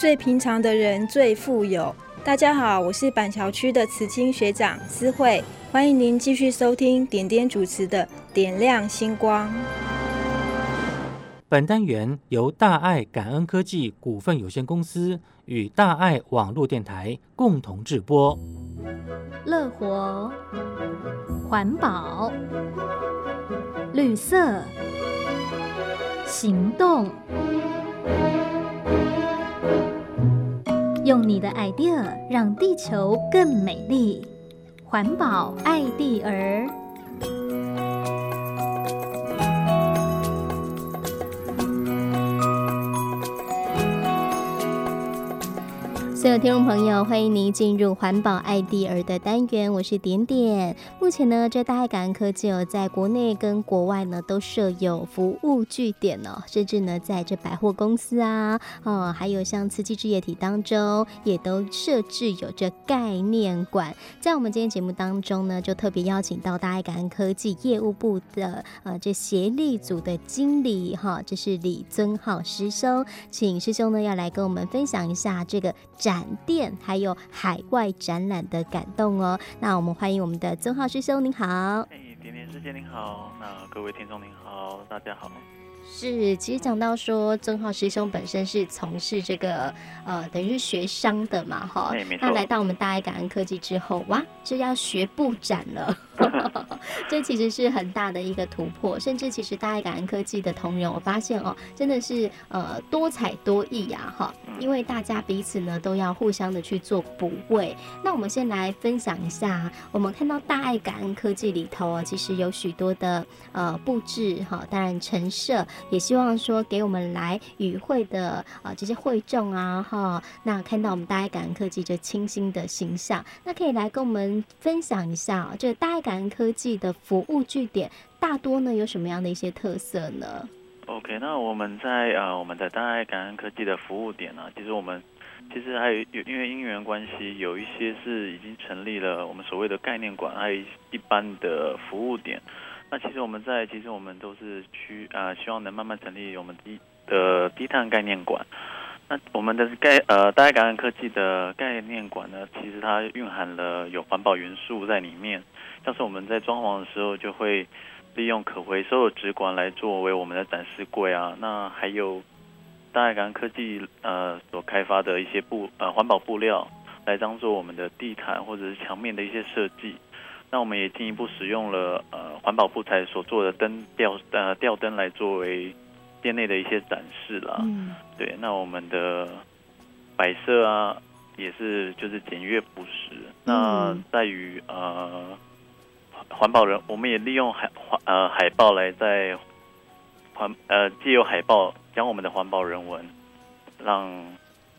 最平常的人最富有。大家好，我是板桥区的慈青学长思慧，欢迎您继续收听点点主持的《点亮星光》。本单元由大爱感恩科技股份有限公司与大爱网络电台共同制播。乐活、环保、绿色、行动。用你的 idea 让地球更美丽，环保爱地儿。所有听众朋友，欢迎您进入环保爱地儿的单元，我是点点。目前呢，这大爱感恩科技哦，在国内跟国外呢都设有服务据点哦，甚至呢，在这百货公司啊，哦，还有像慈济事业体当中，也都设置有这概念馆。在我们今天节目当中呢，就特别邀请到大爱感恩科技业务部的呃这协力组的经理哈，这是李尊浩师兄，请师兄呢要来跟我们分享一下这个。闪电还有海外展览的感动哦，那我们欢迎我们的曾浩师兄，您好。哎，点点师姐您好，那各位听众您好，大家好。是，其实讲到说曾浩师兄本身是从事这个呃，等于是学商的嘛，哈。那来到我们大爱感恩科技之后，哇，就要学布展了。这其实是很大的一个突破，甚至其实大爱感恩科技的同仁，我发现哦，真的是呃多才多艺呀，哈，因为大家彼此呢都要互相的去做补位。那我们先来分享一下，我们看到大爱感恩科技里头啊，其实有许多的呃布置哈，当然陈设，也希望说给我们来与会的啊这些会众啊哈，那看到我们大爱感恩科技这清新的形象，那可以来跟我们分享一下这个大爱感恩科技的服务据点大多呢有什么样的一些特色呢？OK，那我们在呃我们的大爱感恩科技的服务点呢、其实我们其实还有有因为因缘关系，有一些是已经成立了我们所谓的概念馆，还有一般的服务点。那其实我们在其实我们都是去呃希望能慢慢成立我们低的低碳概念馆。那我们的概呃大爱感恩科技的概念馆呢，其实它蕴含了有环保元素在里面。像是我们在装潢的时候，就会利用可回收的纸管来作为我们的展示柜啊。那还有大爱感恩科技呃所开发的一些布呃环保布料，来当做我们的地毯或者是墙面的一些设计。那我们也进一步使用了呃环保布材所做的灯吊呃吊灯来作为店内的一些展示啦。嗯。对，那我们的摆设啊也是就是简约朴实。那在于呃。环保人，我们也利用海环呃海报来在环呃借由海报将我们的环保人文让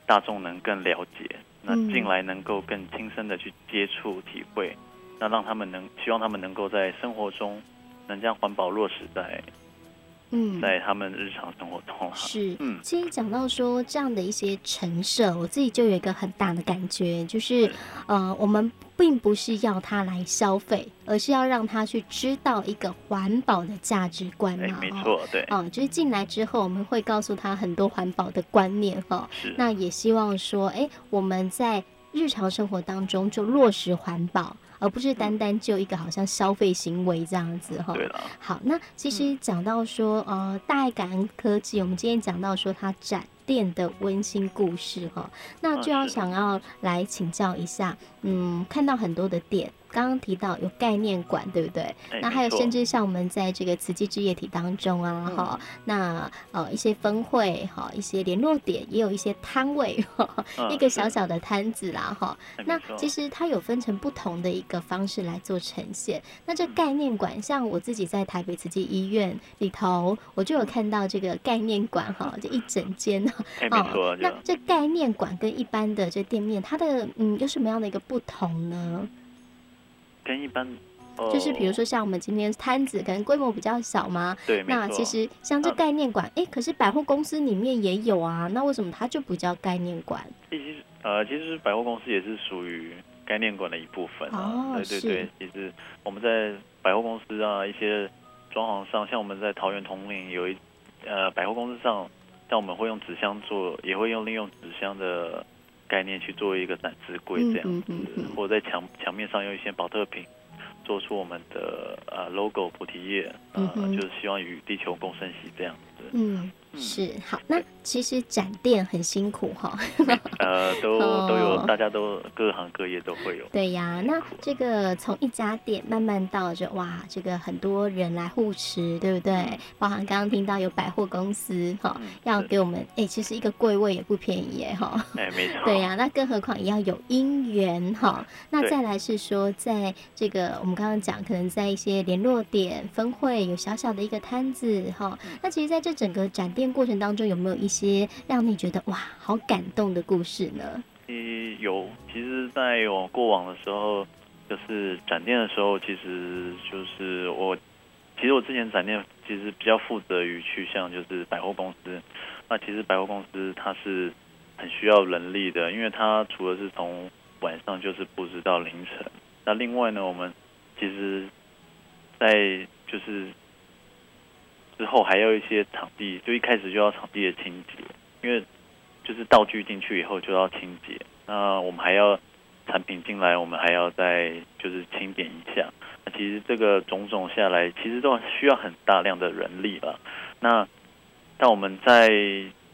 大众能更了解，那进来能够更亲身的去接触体会，那让他们能希望他们能够在生活中能将环保落实在。嗯，在他们日常生活中是，嗯，其实讲到说这样的一些陈设，我自己就有一个很大的感觉，就是，呃，我们并不是要他来消费，而是要让他去知道一个环保的价值观嘛，没错，对，嗯，就是进来之后，我们会告诉他很多环保的观念哈，那也希望说，哎，我们在日常生活当中就落实环保。而不是单单就一个好像消费行为这样子哈。对了。好，那其实讲到说，呃，大爱感恩科技，我们今天讲到说它展店的温馨故事哈，那就要想要来请教一下，嗯，看到很多的店。刚刚提到有概念馆，对不对？欸、那还有甚至像我们在这个慈济事业体当中啊，哈、嗯，那呃一些分会哈，一些联络点，也有一些摊位，嗯、一个小小的摊子啦，哈、欸。那其实它有分成不同的一个方式来做呈现。那这概念馆，嗯、像我自己在台北慈济医院里头，我就有看到这个概念馆哈，这一整间哦，那这概念馆跟一般的这店面，它的嗯有什么样的一个不同呢？跟一般，就是比如说像我们今天摊子，可能规模比较小嘛。对，那其实像这概念馆，哎、可是百货公司里面也有啊，那为什么它就不叫概念馆？其实呃，其实百货公司也是属于概念馆的一部分啊。哦，对对对，其实我们在百货公司啊，一些装潢上，像我们在桃园统领有一呃百货公司上但我们会用纸箱做，也会用利用纸箱的概念去做一个展示柜这样子，嗯嗯。嗯、或者在墙墙面上用一些保特瓶做出我们的呃 logo 菩提叶，呃，嗯、就是希望与地球共生息这样。子。嗯。是好，那其实展店很辛苦哈。呃，都都有，大家都各行各业都会有。对呀，那这个从一家店慢慢到这，哇，这个很多人来护持，对不对？嗯、包含刚刚听到有百货公司哈，嗯、要给我们哎，其实一个柜位也不便宜耶哈。哎，没错。对呀，那更何况也要有姻缘哈。那再来是说，在这个我们刚刚讲，可能在一些联络点分会有小小的一个摊子哈。那其实在这整个展店。过程当中有没有一些让你觉得哇好感动的故事呢？有，其实，在我过往的时候，就是展店的时候，其实就是我，其实我之前展店其实比较负责于去像就是百货公司，那其实百货公司它是很需要人力的，因为它除了是从晚上就是布置到凌晨，那另外呢，我们其实，在就是。之后还要一些场地，就一开始就要场地的清洁，因为就是道具进去以后就要清洁。那我们还要产品进来，我们还要再就是清点一下。那其实这个种种下来，其实都需要很大量的人力了。那但我们在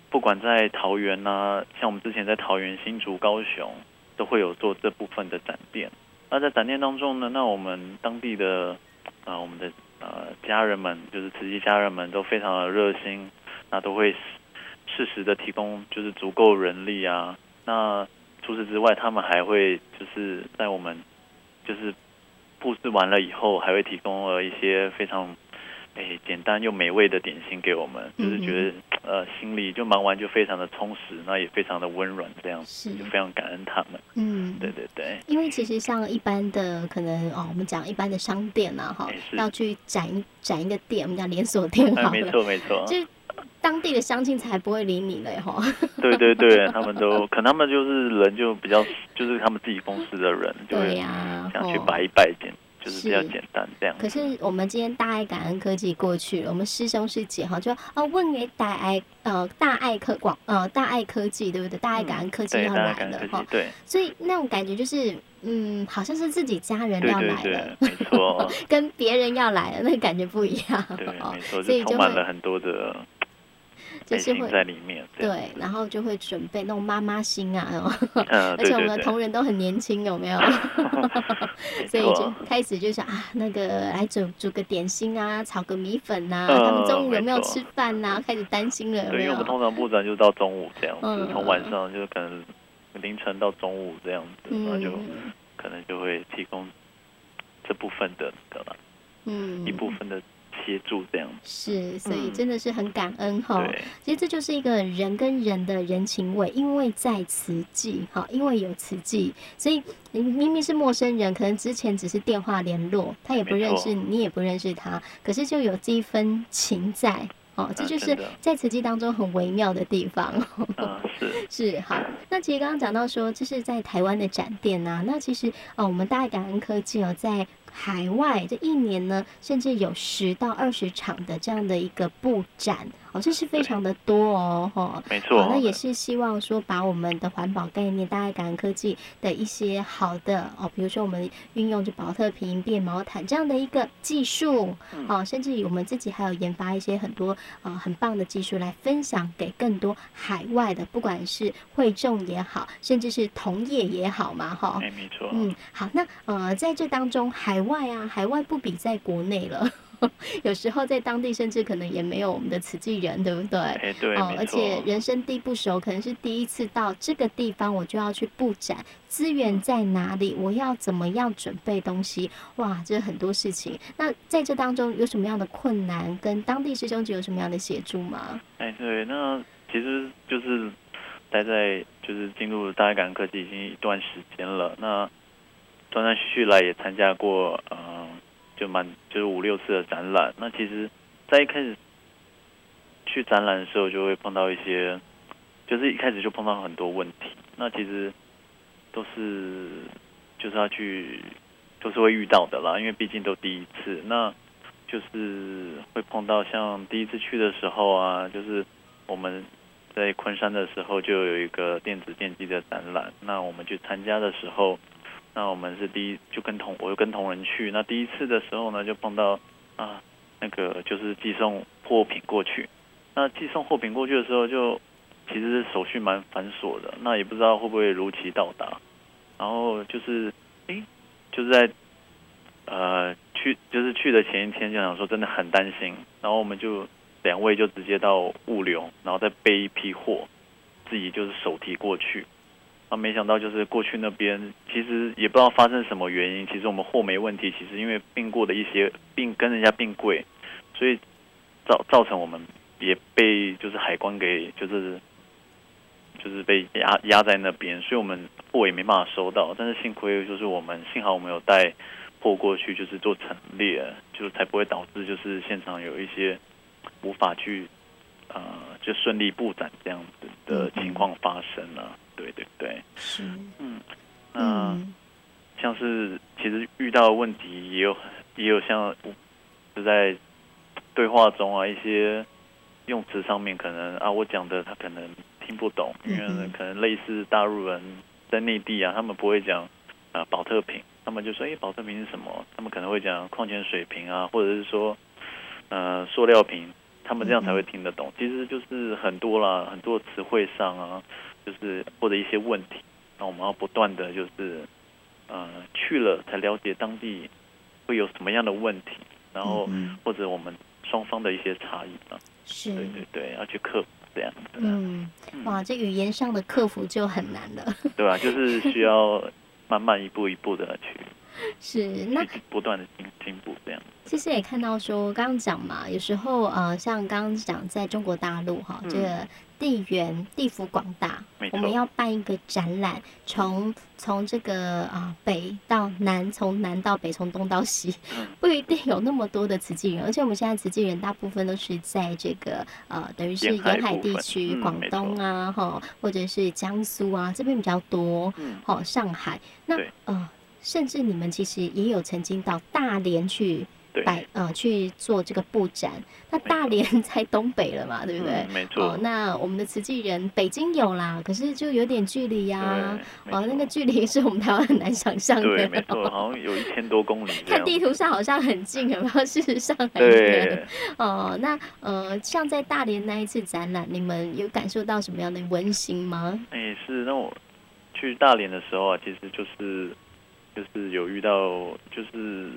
不管在桃园呐、像我们之前在桃园、新竹、高雄，都会有做这部分的展店。那在展店当中呢，那我们当地的啊、我们的。呃，家人们就是慈济家人们都非常的热心，那都会适时的提供就是足够人力啊。那除此之外，他们还会就是在我们就是布置完了以后，还会提供了一些非常。哎，简单又美味的点心给我们，就是觉得呃心里就忙完就非常的充实，那也非常的温暖，这样子就非常感恩他们。嗯，对对对。因为其实像一般的可能哦，我们讲一般的商店呐，哈，要去展展一个店，我们讲连锁店好了，没错没错，就当地的乡亲才不会理你嘞哈。对对对，他们都可能他们就是人就比较，就是他们自己公司的人，就会想去拜一拜见。就是比较简单这样。可是我们今天大爱感恩科技过去了，我们师兄师姐哈就哦问给大爱呃大爱科广呃大爱科技对不对？大爱感恩科技要来了哈，对。所以那种感觉就是嗯，好像是自己家人要来了，没错，跟别人要来了那个感觉不一样，对，没错，所以就充满了很多的。就是会在里面，对，然后就会准备那种妈妈心啊，而且我们的同仁都很年轻，有没有？所以就开始就想啊，那个来煮煮个点心啊，炒个米粉呐，他们中午有没有吃饭呐？开始担心了，对，因为我们通常布展就到中午这样子，从晚上就可能凌晨到中午这样子，那就可能就会提供这部分的对吧？嗯，一部分的。协助这样是，所以真的是很感恩哈。嗯、其实这就是一个人跟人的人情味，因为在慈济哈，因为有慈济，所以明明是陌生人，可能之前只是电话联络，他也不认识你，你也不认识他，可是就有这一份情在哦，这就是在慈济当中很微妙的地方。啊、是 是好，那其实刚刚讲到说，这是在台湾的展店呐、啊，那其实哦，我们大爱感恩科技哦，在。海外这一年呢，甚至有十到二十场的这样的一个布展。哦，这是非常的多哦，哈，没错。那也是希望说，把我们的环保概念、大爱感恩科技的一些好的哦，比如说我们运用这宝特瓶变毛毯这样的一个技术，哦，甚至于我们自己还有研发一些很多呃很棒的技术来分享给更多海外的，不管是会众也好，甚至是同业也好嘛，哈，没错。嗯，好，那呃在这当中，海外啊，海外不比在国内了。有时候在当地甚至可能也没有我们的慈济人，对不对？哎，对，哦，而且人生地不熟，可能是第一次到这个地方，我就要去布展，资源在哪里？我要怎么样准备东西？哇，这很多事情。那在这当中有什么样的困难？跟当地师兄姐有什么样的协助吗？哎，对，那其实就是待在就是进入大爱感恩科技已经一段时间了，那断断续续来也参加过，嗯、呃。就蛮就是五六次的展览，那其实，在一开始去展览的时候，就会碰到一些，就是一开始就碰到很多问题。那其实都是就是要去，都是会遇到的啦，因为毕竟都第一次。那就是会碰到像第一次去的时候啊，就是我们在昆山的时候就有一个电子电机的展览，那我们去参加的时候，那我们是第一就跟同我就跟同仁去，那第一次的时候呢就碰到啊那个就是寄送货品过去，那寄送货品过去的时候就其实手续蛮繁琐的，那也不知道会不会如期到达，然后就是诶就是在呃去就是去的前一天就想说真的很担心，然后我们就。两位就直接到物流，然后再背一批货，自己就是手提过去。啊，没想到就是过去那边，其实也不知道发生什么原因。其实我们货没问题，其实因为并过的一些并跟人家并柜，所以造造成我们也被就是海关给就是就是被压压在那边，所以我们货也没办法收到。但是幸亏就是我们幸好我们有带货过去，就是做陈列，就是才不会导致就是现场有一些。无法去，呃，就顺利布展这样子的情况发生了，嗯、对对对，是，嗯，那像是其实遇到的问题也有，也有像就在对话中啊，一些用词上面可能啊，我讲的他可能听不懂，因为可能类似大陆人在内地啊，他们不会讲啊保特瓶，他们就说哎，保特瓶是什么？他们可能会讲矿泉水瓶啊，或者是说呃塑料瓶。他们这样才会听得懂，其实就是很多啦，很多词汇上啊，就是或者一些问题，那我们要不断的就是，呃，去了才了解当地会有什么样的问题，然后或者我们双方的一些差异啊，是，对对对，要去克服这样子。嗯，哇，这语言上的克服就很难了。对啊，就是需要慢慢一步一步的去。是，那不断的进进步这样。其实也看到说，刚刚讲嘛，有时候呃，像刚刚讲在中国大陆哈，这个地缘地幅广大，我们要办一个展览，从从这个啊北到南，从南到北，从东到西，不一定有那么多的慈济人，而且我们现在慈济人大部分都是在这个呃，等于是沿海地区，广东啊哈，或者是江苏啊这边比较多，哦，上海，那呃。甚至你们其实也有曾经到大连去摆呃去做这个布展，那大连 在东北了嘛，对不对？嗯、没错。哦，那我们的慈济人北京有啦，可是就有点距离呀、啊。哦，那个距离是我们台湾很难想象的。对，没错，好像有一千多公里。看地图上好像很近，然后 事实上很远。哦，那呃，像在大连那一次展览，你们有感受到什么样的温馨吗？哎，是，那我去大连的时候啊，其实就是。就是有遇到，就是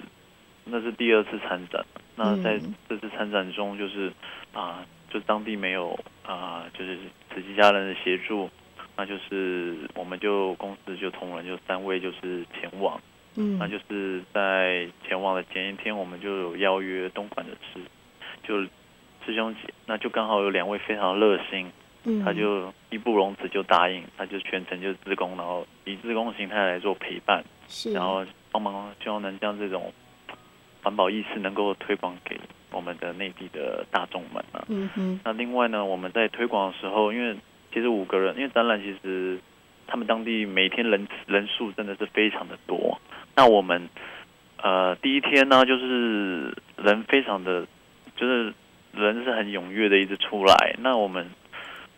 那是第二次参展。那在这次参展中，就是啊，就当地没有啊，就是慈济家人的协助，那就是我们就公司就同仁就三位就是前往。嗯，那就是在前往的前一天，我们就有邀约东莞的师，就师兄姐，那就刚好有两位非常热心，嗯，他就义不容辞就答应，他就全程就自工，然后以自工形态来做陪伴。然后帮忙，希望能将这种环保意识能够推广给我们的内地的大众们啊。嗯哼。那另外呢，我们在推广的时候，因为其实五个人，因为展览其实他们当地每天人人数真的是非常的多。那我们呃第一天呢，就是人非常的，就是人是很踊跃的一直出来。那我们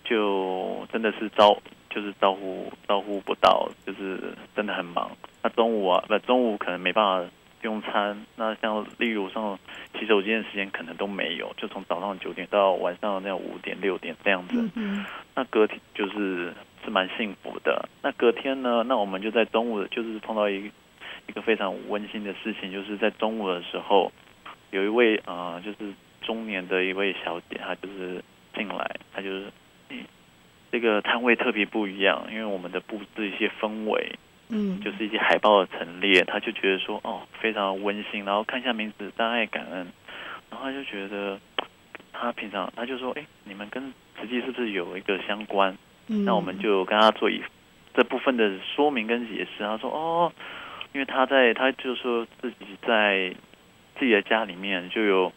就真的是招。就是招呼招呼不到，就是真的很忙。那中午啊，不，中午可能没办法用餐。那像例如上洗手间的时间可能都没有，就从早上九点到晚上那样五点六点这样子。嗯。那隔天就是是蛮幸福的。那隔天呢，那我们就在中午，就是碰到一一个非常温馨的事情，就是在中午的时候，有一位啊、呃，就是中年的一位小姐，她就是进来，她就是。这个摊位特别不一样，因为我们的布置一些氛围，嗯，就是一些海报的陈列，他就觉得说哦，非常温馨。然后看一下名字，大爱感恩，然后他就觉得 他平常他就说，哎，你们跟慈济是不是有一个相关？嗯，那我们就跟他做一这部分的说明跟解释。他说哦，因为他在他就说自己在自己的家里面就有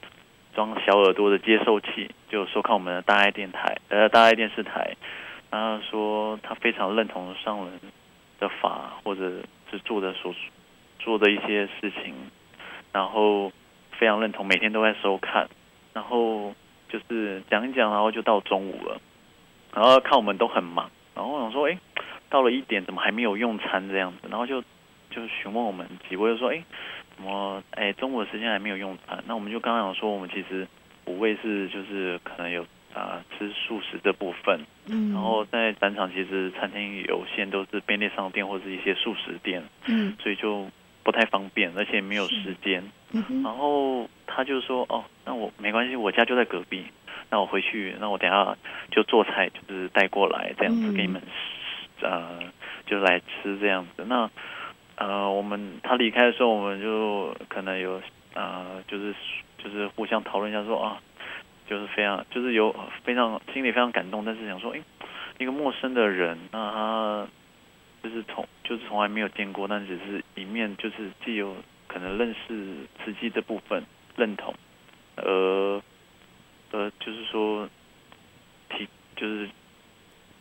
装小耳朵的接收器，就收看我们的大爱电台，呃，大爱电视台。然后说他非常认同上人的法，或者是做的所做的一些事情，然后非常认同，每天都在收看，然后就是讲一讲，然后就到中午了。然后看我们都很忙，然后我想说，哎，到了一点怎么还没有用餐这样子？然后就就询问我们几位，就说，哎，怎么，哎，中午的时间还没有用餐？那我们就刚刚讲说，我们其实五位是就是可能有啊、呃、吃素食这部分，嗯，然后在展场其实餐厅有限，都是便利商店或是一些素食店，嗯，所以就。不太方便，而且没有时间。嗯、然后他就说：“哦，那我没关系，我家就在隔壁。那我回去，那我等下就做菜，就是带过来这样子给你们，嗯、呃，就来吃这样子。那呃，我们他离开的时候，我们就可能有呃，就是就是互相讨论一下说，说啊，就是非常就是有非常心里非常感动，但是想说，哎，一个陌生的人，那他。”就是从就是从来没有见过，但只是一面就是既有可能认识慈济这部分认同，呃呃，就是说提就是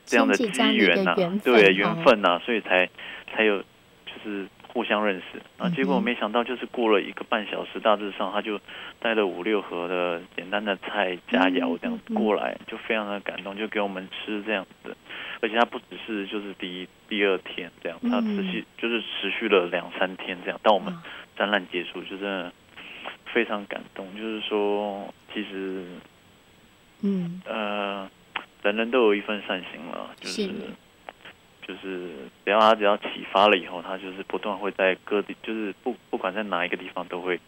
这样的机缘呐，对缘分呐、啊，所以才才有就是互相认识啊。结果没想到，就是过了一个半小时，大致上他就带了五六盒的简单的菜佳肴这样子过来，就非常的感动，就给我们吃这样子。而且他不只是就是第一第二天这样，他持续就是持续了两三天这样，到我们展览结束，就真的非常感动。就是说，其实，嗯呃，人人都有一份善心了，就是就是只要他只要启发了以后，他就是不断会在各地，就是不不管在哪一个地方都会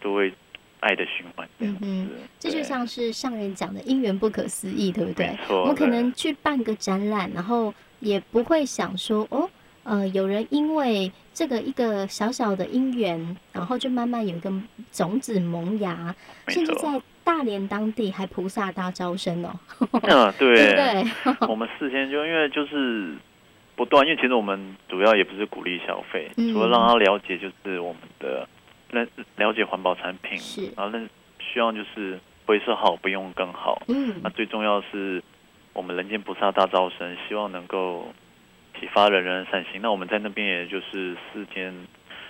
都会。爱的循环，嗯嗯，这就像是上人讲的因缘不可思议，对不对？我们可能去办个展览，然后也不会想说，哦，呃，有人因为这个一个小小的因缘，然后就慢慢有一个种子萌芽，甚至在大连当地还菩萨大招生哦。嗯，对，对对。我们事先就因为就是不断，因为其实我们主要也不是鼓励消费，嗯、除了让他了解就是我们的。认了解环保产品，是，然后那希望就是回收好不用更好。嗯，那最重要是我们人间菩萨大招生，希望能够启发人人善心。那我们在那边也就是四间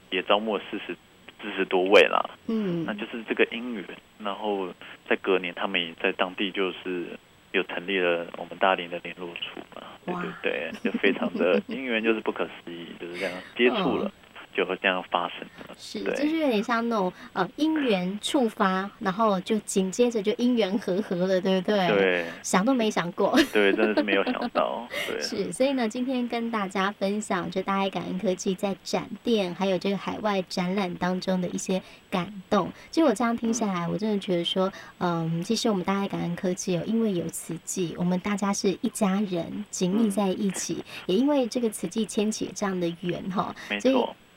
也招募了四十四十多位啦。嗯，那就是这个因缘，然后在隔年他们也在当地就是有成立了我们大连的联络处嘛，对对对，就非常的 因缘就是不可思议，就是这样接触了。就会这样发生的，是，就是有点像那种呃因缘触发，然后就紧接着就因缘和合了，对不对？对，想都没想过，对，真的是没有想到，对。是，所以呢，今天跟大家分享就大爱感恩科技在展店还有这个海外展览当中的一些感动。其实我这样听下来，我真的觉得说，嗯，其实我们大爱感恩科技哦，因为有慈济，我们大家是一家人，紧密在一起，也因为这个慈济牵起这样的缘哈，所以。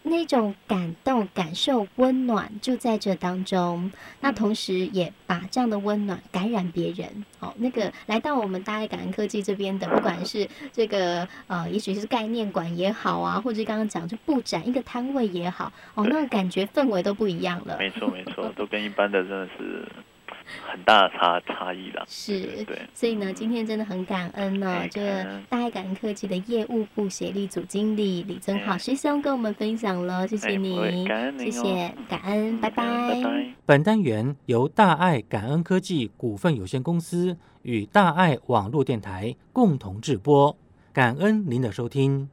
那种感动、感受、温暖就在这当中。那同时也把这样的温暖感染别人。哦，那个来到我们大爱感恩科技这边的，不管是这个呃，也许是概念馆也好啊，或者刚刚讲就布展一个摊位也好，哦，那个感觉氛围都不一样了。没错，没错，都跟一般的真的是。很大的差差异了，是，对，所以呢，今天真的很感恩呢、哦，这个大爱感恩科技的业务部协力组经理李增浩师兄跟我们分享了，谢谢你，感恩哦、谢谢，感恩，拜拜。拜拜。本单元由大爱感恩科技股份有限公司与大爱网络电台共同制播，感恩您的收听。